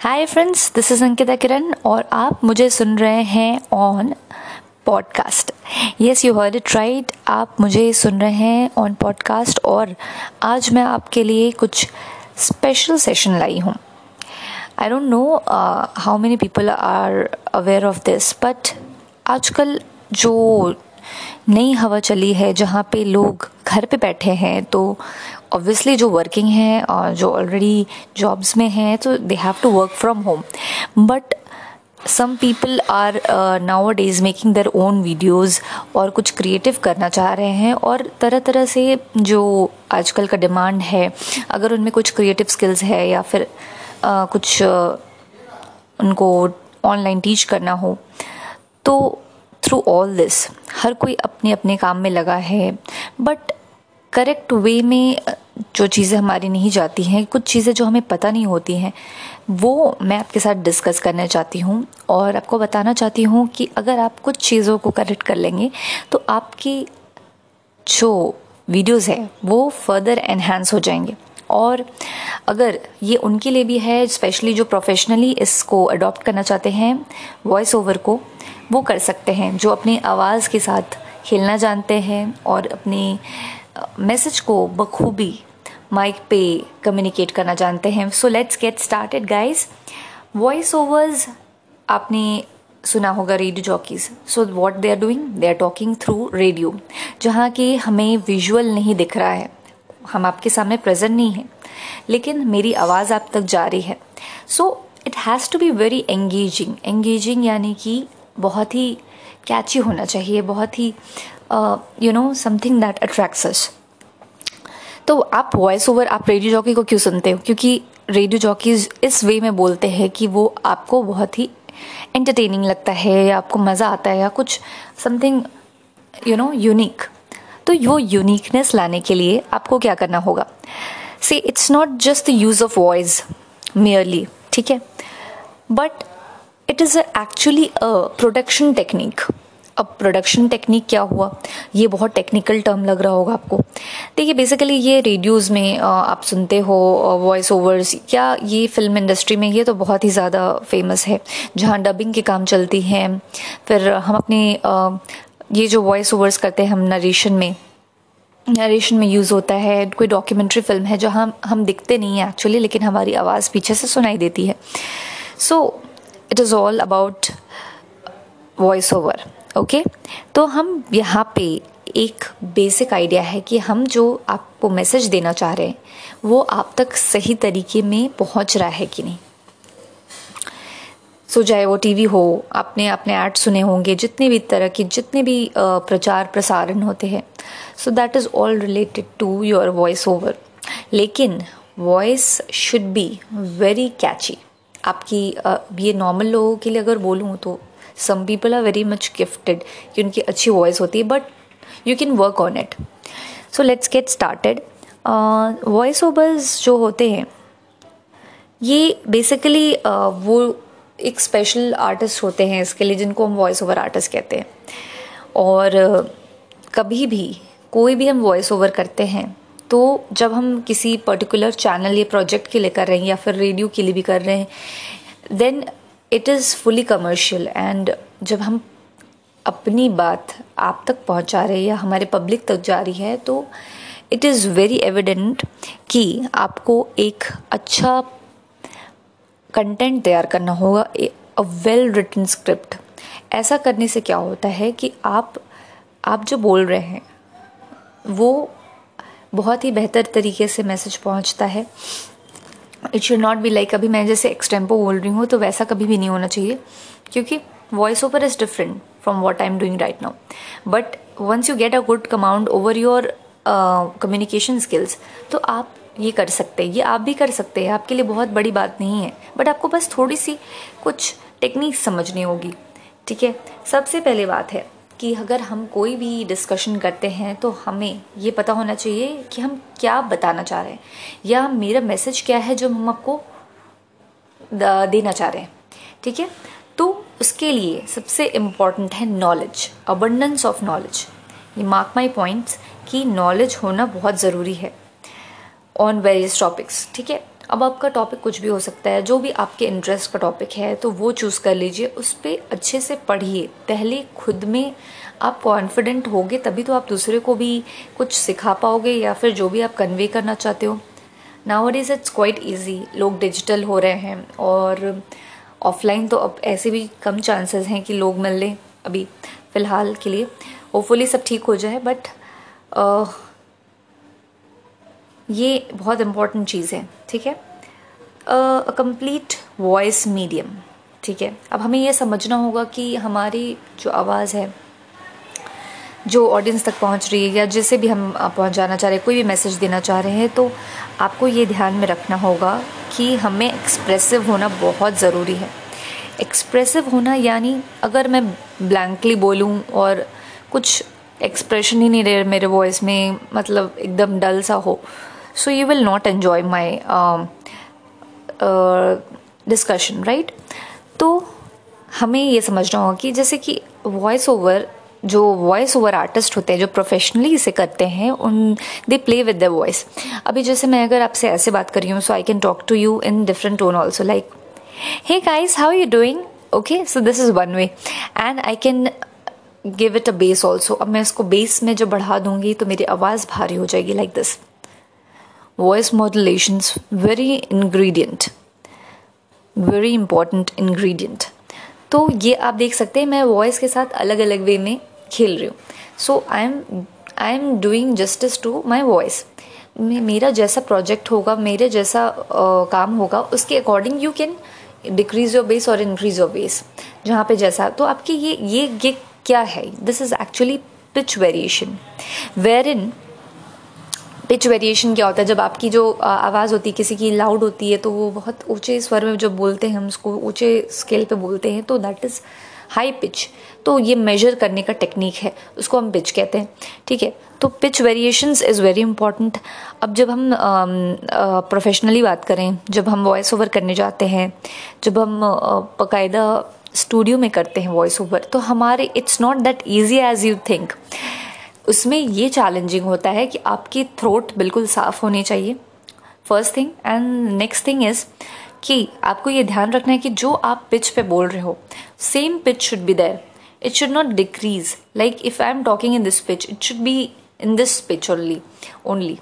Hi friends this is Ankita Kiran और आप मुझे सुन रहे हैं on podcast yes you heard it right आप मुझे सुन रहे हैं ऑन पॉडकास्ट और आज मैं आपके लिए कुछ स्पेशल सेशन लाई हूँ. I don't know how many people are aware of this but आजकल जो नई हवा चली है, जहाँ पे लोग घर पे बैठे हैं तो ऑब्वियसली जो वर्किंग है और जो ऑलरेडी जॉब्स में हैं तो they have to work from home but some people are nowadays making their own videos और कुछ क्रिएटिव करना चाह रहे हैं और तरह तरह से जो आजकल का डिमांड है अगर उनमें कुछ क्रिएटिव स्किल्स है या फिर uh, कुछ uh, उनको ऑनलाइन टीच करना हो तो थ्रू ऑल दिस हर कोई अपने अपने काम में लगा है। बट करेक्ट वे में जो चीज़ें हमारी नहीं जाती हैं, कुछ चीज़ें जो हमें पता नहीं होती हैं, वो मैं आपके साथ डिस्कस करना चाहती हूँ। और आपको बताना चाहती हूँ कि अगर आप कुछ चीज़ों को करेक्ट कर लेंगे तो आपकी जो वीडियोस है, वो फर्दर एनहेंस हो जाएँगे। और अगर ये उनके लिए भी है स्पेशली जो प्रोफेशनली इसको अडॉप्ट करना चाहते हैं वॉइस ओवर को, वो कर सकते हैं, जो अपनी आवाज़ के साथ खेलना जानते हैं और अपनी मैसेज को बखूबी माइक पे कम्युनिकेट करना जानते हैं। So let's get started guys voice overs आपने सुना होगा radio jockeys so what they are doing they are talking through radio जहाँ की हमें विजुअल नहीं दिख रहा है। हम आपके सामने प्रेजेंट नहीं हैं, लेकिन मेरी आवाज़ आप तक जा रही है। So it has to be very engaging engaging यानी कि बहुत ही कैची होना चाहिए, बहुत ही you know something that attracts us तो आप वॉइस ओवर आप रेडियो जॉकी को क्यों सुनते हो? क्योंकि रेडियो जॉकीज इस वे में बोलते हैं कि वो आपको बहुत ही एंटरटेनिंग लगता है, या आपको मज़ा आता है, या कुछ समथिंग यू नो यूनिक तो वो यूनिकनेस लाने के लिए आपको क्या करना होगा? See it's not just the use of voice merely ठीक है? But it is actually a production technique अब प्रोडक्शन टेक्निक क्या हुआ? ये बहुत टेक्निकल टर्म लग रहा होगा आपको। देखिए बेसिकली ये रेडियोज़ में आप सुनते हो वॉइस ओवर्स या ये फ़िल्म इंडस्ट्री में ये तो बहुत ही ज़्यादा फ़ेमस है, जहाँ डबिंग के काम चलती हैं। फिर हम अपने ये जो वॉइस ओवर्स करते हैं हम नरेशन में नरेशन में यूज़ होता है, कोई डॉक्यूमेंट्री फ़िल्म है, जहाँ हम दिखते नहीं हैं एक्चुअली लेकिन हमारी आवाज़ पीछे से सुनाई देती है। So it is all about voice over okay तो हम यहाँ पे एक बेसिक आइडिया है कि हम जो आपको मैसेज देना चाह रहे हैं, वो आप तक सही तरीके में पहुँच रहा है कि नहीं? सो चाहे वो टीवी हो, आपने अपने ऐड सुने होंगे, जितने भी तरह के जितने भी प्रचार प्रसारण होते हैं so that is all related to your voice over लेकिन voice should be very catchy आपकी ये नॉर्मल लोगों के लिए अगर बोलूँ तो some people are very much gifted कि उनकी अच्छी वॉइस होती है but you can work on it so let's get started voice overs जो होते हैं ये बेसिकली uh, वो एक स्पेशल आर्टिस्ट होते हैं इसके लिए जिनको हम वॉइस ओवर आर्टिस्ट कहते हैं। और uh, कभी भी कोई भी हम वॉइस ओवर करते हैं तो जब हम किसी पर्टिकुलर चैनल या प्रोजेक्ट के लिए कर रहे हैं या फिर रेडियो के लिए भी कर रहे हैं then it is fully commercial and जब हम अपनी बात आप तक पहुँचा रहे हैं या हमारे पब्लिक तक जा रही है तो इट इज़ वेरी एविडेंट कि आपको एक अच्छा कंटेंट तैयार करना होगा अ वेल रिटन स्क्रिप्ट ऐसा करने से क्या होता है कि आप आप जो बोल रहे हैं, वो बहुत ही बेहतर तरीके से मैसेज पहुँचता है। It should not be like अभी मैं जैसे एक्सटेम्पो बोल रही हूँ तो वैसा कभी भी नहीं होना चाहिए, क्योंकि voice over is different from what I am doing right now but once you get a good command over your communication skills तो आप ये कर सकते हैं, ये आप भी कर सकते हैं, आपके लिए बहुत बड़ी बात नहीं है। बट आपको बस थोड़ी सी कुछ टेक्निक समझनी होगी, ठीक है? सबसे पहले बात है कि अगर हम कोई भी डिस्कशन करते हैं तो हमें ये पता होना चाहिए कि हम क्या बताना चाह रहे हैं। या मेरा मैसेज क्या है जो हम आपको देना चाह रहे हैं। ठीक है? तो उसके लिए सबसे इंपॉर्टेंट है नॉलेज अबंडेंस ऑफ़ नॉलेज ये मार्क माई पॉइंट्स कि नॉलेज होना बहुत ज़रूरी है ऑन वेरियस टॉपिक्स ठीक है? अब आपका टॉपिक कुछ भी हो सकता है, जो भी आपके इंटरेस्ट का टॉपिक है तो वो चूज़ कर लीजिए, उस पर अच्छे से पढ़िए। पहले खुद में आप कॉन्फिडेंट होगे, तभी तो आप दूसरे को भी कुछ सिखा पाओगे या फिर जो भी आप कन्वे करना चाहते हो। Now is it's quite easy लोग डिजिटल हो रहे हैं और ऑफलाइन तो अब ऐसे भी कम चांसेस हैं कि लोग मिल लें। अभी फ़िलहाल के लिए होपफुली सब ठीक हो जाए बट ये बहुत इंपॉर्टेंट चीज़ है, ठीक है? कंप्लीट वॉइस मीडियम ठीक है? अब हमें यह समझना होगा कि हमारी जो आवाज़ है, जो ऑडियंस तक पहुँच रही है या जिसे भी हम पहुंचाना चाह रहे हैं, कोई भी मैसेज देना चाह रहे हैं तो आपको ये ध्यान में रखना होगा कि हमें एक्सप्रेसिव होना बहुत ज़रूरी है। एक्सप्रेसिव होना यानी अगर मैं ब्लैंकली बोलूँ और कुछ एक्सप्रेशन ही नहीं रहे मेरे वॉइस में मतलब एकदम डल सा हो so you will not enjoy my discussion right तो हमें ये समझना होगा कि जैसे कि वॉइस ओवर जो वॉइस ओवर आर्टिस्ट होते हैं, जो प्रोफेशनली इसे करते हैं, उन they play with the voice अभी जैसे मैं अगर आपसे ऐसे बात कर रही हूँ so I can talk to you in different tone also like hey guys how you doing okay so this is one way and I can give it a bass also अब मैं इसको बेस में जब बढ़ा दूँगी तो मेरी आवाज़ भारी हो जाएगी like like this voice modulations very ingredient very important ingredient तो ये आप देख सकते हैं मैं वॉइस के साथ अलग अलग वे में खेल रही हूँ। So I am I am doing justice to my voice मेरा जैसा प्रोजेक्ट होगा मेरे जैसा uh, काम होगा उसके according you can decrease your base और इंक्रीज योर बेस जहाँ पे जैसा तो आपकी ये ये ये क्या है? This is actually pitch variation where in pitch variation क्या होता है? जब आपकी जो आवाज़ होती है, किसी की लाउड होती है तो वो बहुत ऊँचे स्वर में जब बोलते हैं हम उसको, ऊँचे स्केल पे बोलते हैं तो दैट इज़ हाई पिच तो ये मेजर करने का टेक्निक है, उसको हम पिच कहते हैं, ठीक है? तो pitch variations is very important अब जब हम प्रोफेशनली बात करें, जब हम वॉइस ओवर करने जाते हैं, जब हम बाकायदा स्टूडियो में करते हैं वॉइस ओवर तो हमारे it's not that easy as you think उसमें ये चैलेंजिंग होता है कि आपकी थ्रोट बिल्कुल साफ़ होनी चाहिए। First thing and next thing is कि आपको ये ध्यान रखना है कि जो आप पिच पे बोल रहे हो same pitch should be there it should not decrease like if I am talking in this pitch it should be in this pitch only only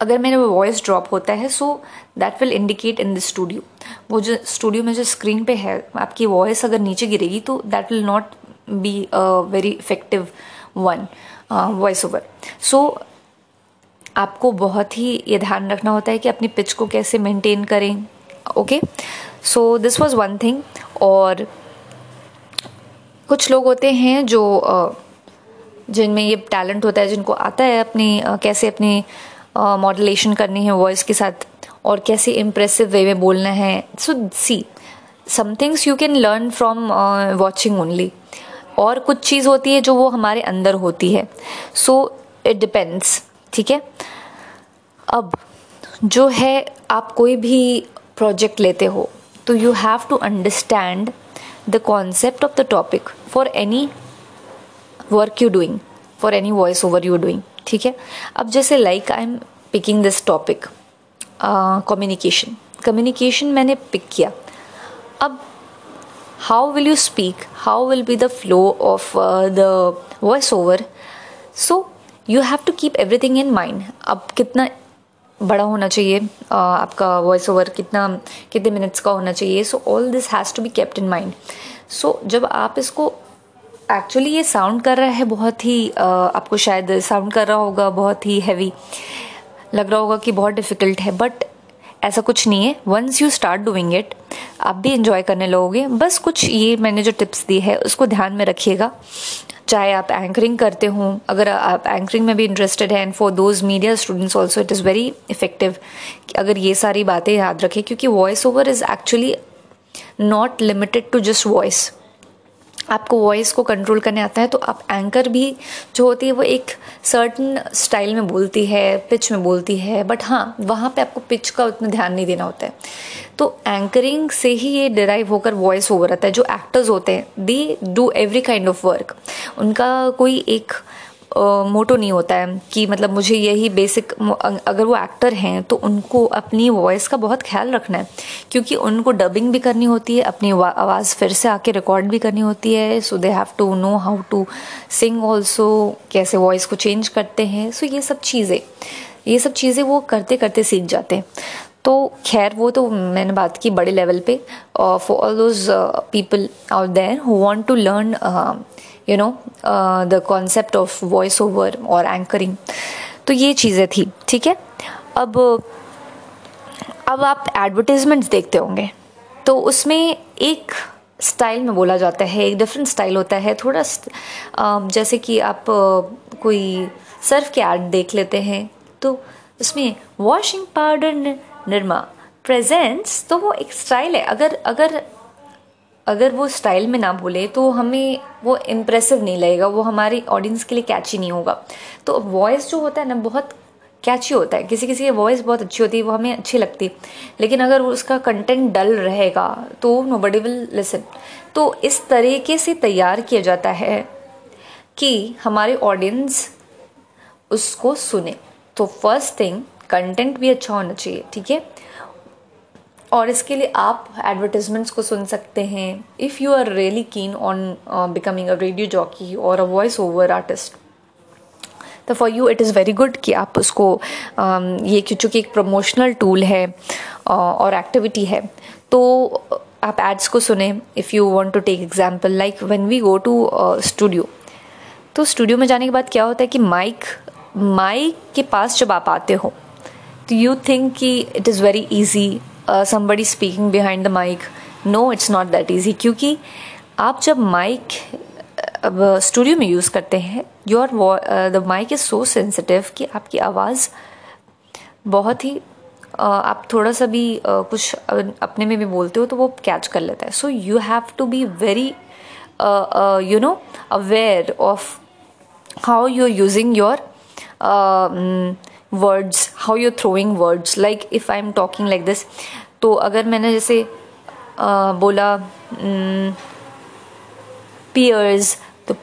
अगर मेरा वॉइस ड्रॉप होता है so that will indicate in the studio वो जो studio में जो screen पे है, आपकी वॉइस अगर नीचे गिरेगी तो that will not be very effective one voice over so आपको बहुत ही ये ध्यान रखना होता है कि अपनी पिच को कैसे मेंटेन करें okay so this was one thing और कुछ लोग होते हैं जो uh, जिनमें ये टैलेंट होता है जिनको आता है अपनी uh, कैसे अपनी मॉडलेशन uh, करनी है वॉइस के साथ और कैसे इम्प्रेसिव वे में बोलना है। So see some things you can learn from watching only और कुछ चीज़ होती है जो वो हमारे अंदर होती है। सो इट डिपेंड्स ठीक है? अब, जो है, आप कोई भी प्रोजेक्ट लेते हो तो you have to understand the concept of the topic for any work you doing for any voice over you doing ठीक है? अब जैसे like I am picking this topic communication communication मैंने पिक किया। अब how will you speak? How will be the flow of uh, the voiceover? So you have to keep everything in mind. अब कितना बड़ा होना चाहिए uh, आपका voice over कितना कितने मिनट्स का होना चाहिए? So all this has to be kept in mind so जब आप इसको एक्चुअली ये साउंड कर रहा है बहुत ही uh, आपको शायद साउंड कर रहा होगा बहुत ही हैवी लग रहा होगा कि बहुत डिफ़िकल्ट है बट ऐसा कुछ नहीं है। Once you start doing it आप भी इंजॉय करने लगोगे। बस कुछ ये मैंने जो टिप्स दी है, उसको ध्यान में रखिएगा। चाहे आप एंकरिंग करते हो, अगर आप एंकरिंग में भी इंटरेस्टेड हैं and for those media students also it is very effective अगर ये सारी बातें याद रखें, क्योंकि voice over is actually not limited to just voice आपको वॉइस को कंट्रोल करने आता है तो आप एंकर भी जो होती है वो एक सर्टन स्टाइल में बोलती है पिच में बोलती है बट हाँ वहाँ पे आपको पिच का उतना ध्यान नहीं देना होता है। तो एंकरिंग से ही ये डिराइव होकर वॉइस ओवर आता है, जो एक्टर्स होते हैं they do every kind of work उनका कोई एक मोटो नहीं होता है कि मतलब मुझे यही बेसिक अगर वो एक्टर हैं तो उनको अपनी वॉइस का बहुत ख्याल रखना है। क्योंकि उनको डबिंग भी करनी होती है, अपनी आवाज़ फिर से आके रिकॉर्ड भी करनी होती है so they have to know how to sing also कैसे वॉइस को चेंज करते हैं। सो so ये सब चीज़ें, ये सब चीज़ें वो करते करते सीख जाते हैं। तो खैर वो तो मैंने बात की बड़े लेवल पे for all those people out there who want to learn you know the concept of voice over और एंकरिंग तो ये चीज़ें थी ठीक है? अब अब आप एडवर्टीजमेंट्स देखते होंगे तो उसमें एक स्टाइल में बोला जाता है एक डिफरेंट स्टाइल होता है। थोड़ा uh, जैसे कि आप uh, कोई सर्फ के ऐड देख लेते हैं तो उसमें वॉशिंग पाउडर निर्मा प्रेजेंट्स तो वो एक स्टाइल है। अगर अगर अगर वो स्टाइल में ना बोले तो हमें वो इम्प्रेसिव नहीं लगेगा, वो हमारी ऑडियंस के लिए कैची नहीं होगा। तो वॉइस जो होता है ना, बहुत कैची होता है। किसी किसी की वॉइस बहुत अच्छी होती है, वो हमें अच्छी लगती लेकिन अगर उसका कंटेंट डल रहेगा तो नो बडी विल लिसन तो इस तरीके से तैयार किया जाता है कि हमारे ऑडियंस उसको सुने। तो फ़र्स्ट थिंग कंटेंट भी अच्छा होना चाहिए ठीक है? और इसके लिए आप एडवर्टीजमेंट्स को सुन सकते हैं। If you are really keen on becoming a radio jockey और अ वॉइस ओवर आर्टिस्ट तो for you it is very good कि आप उसको um, ये चूँकि एक प्रमोशनल टूल है uh, और एक्टिविटी है तो आप एड्स को सुने। If you want to take example like when we go to studio तो स्टूडियो में जाने के बाद क्या होता है कि माइक माइक के पास जब आप आते हो तो यू थिंक कि it is very easy somebody speaking behind the mic no it's not that easy क्योंकि आप जब माइक अब स्टूडियो में यूज़ करते हैं your the mic is so sensitive कि आपकी आवाज़ बहुत ही uh, आप थोड़ा सा भी uh, कुछ अपने में भी बोलते हो तो वो कैच कर लेता है। So you have to be very you know aware of how you are using your words how you throwing words like if I am talking like this तो अगर मैंने जैसे uh, बोला पियर्स तो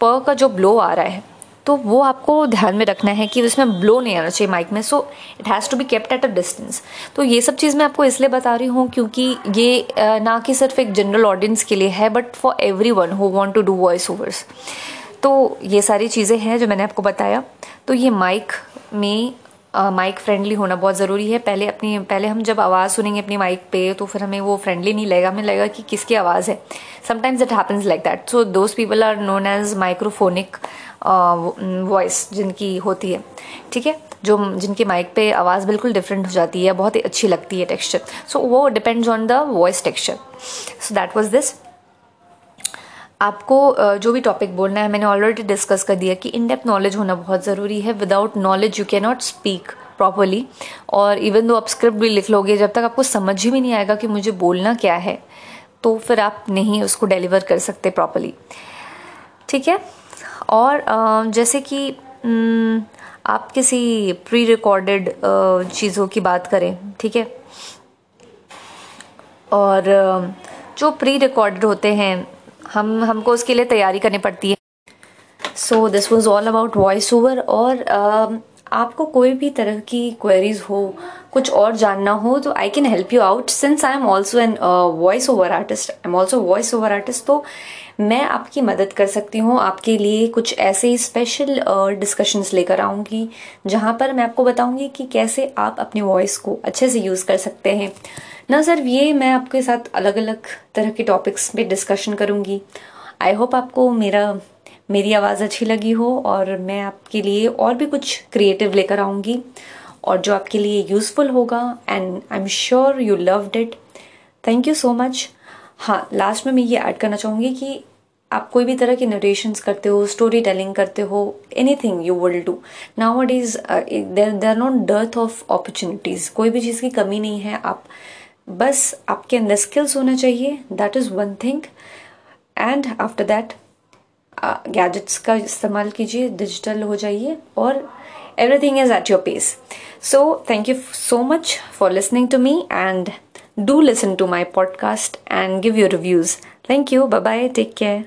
प का जो ब्लो आ रहा है तो वो आपको ध्यान में रखना है कि उसमें ब्लो नहीं आना चाहिए माइक में. So it has to be kept at a distance तो ये सब चीज़ मैं आपको इसलिए बता रही हूँ क्योंकि ये ना कि सिर्फ़ एक जनरल ऑडियंस के लिए है but for everyone who want to do voice overs तो ये सारी चीज़ें हैं जो मैंने आपको बताया. तो ये माइक में माइक uh, फ्रेंडली होना बहुत ज़रूरी है। पहले अपनी पहले हम जब आवाज़ सुनेंगे अपनी माइक पे तो फिर हमें वो फ्रेंडली नहीं लगेगा। हमें लगेगा कि किसकी आवाज़ है। Sometimes it happens like that so those people are known as microphonic voice जिनकी होती है। ठीक है? जो जिनकी माइक पे आवाज़ बिल्कुल डिफरेंट हो जाती है बहुत ही अच्छी लगती है टेक्स्चर सो so, वो depends on the voice texture so that was this आपको जो भी टॉपिक बोलना है, मैंने ऑलरेडी डिस्कस कर दिया कि इन डेप्थ नॉलेज होना बहुत ज़रूरी है। Without knowledge you cannot speak properly और इवन दो आप स्क्रिप्ट भी लिख लोगे, जब तक आपको समझ ही भी नहीं आएगा कि मुझे बोलना क्या है तो फिर आप नहीं उसको डिलीवर कर सकते प्रॉपरली ठीक है? और जैसे कि आप किसी प्री रिकॉर्डेड चीज़ों की बात करें, ठीक है? और जो प्री रिकॉर्डेड होते हैं हम हमको उसके लिए तैयारी करनी पड़ती है। So this was all about voice over और uh, आपको कोई भी तरह की क्वेरीज हो कुछ और जानना हो तो I can help you out since I am also an voice over artist I am also voice over artist तो मैं आपकी मदद कर सकती हूँ। आपके लिए कुछ ऐसे ही स्पेशल डिस्कशंस लेकर आऊँगी, जहाँ पर मैं आपको बताऊँगी कि कैसे आप अपनी वॉइस को अच्छे से यूज़ कर सकते हैं। ना सर, ये मैं आपके साथ अलग अलग तरह के टॉपिक्स पे डिस्कशन करूँगी। आई होप आपको मेरा, मेरी आवाज़ अच्छी लगी हो, और मैं आपके लिए और भी कुछ क्रिएटिव लेकर आऊँगी। और जो आपके लिए यूज़फुल होगा and I am sure you loved it thank you so much हाँ लास्ट में मैं ये ऐड करना चाहूँगी कि आप कोई भी तरह के नरेशंस करते हो स्टोरी टेलिंग करते हो anything you will do now what is there are not dearth of opportunities कोई भी चीज़ की कमी नहीं है, आप, बस आपके अंदर स्किल्स होना चाहिए that is one thing and after that gadgets का इस्तेमाल कीजिए डिजिटल हो जाइए, और everything is at your pace. So thank you so much for listening to me and do listen to my podcast and give your reviews. Thank you. Bye bye take care.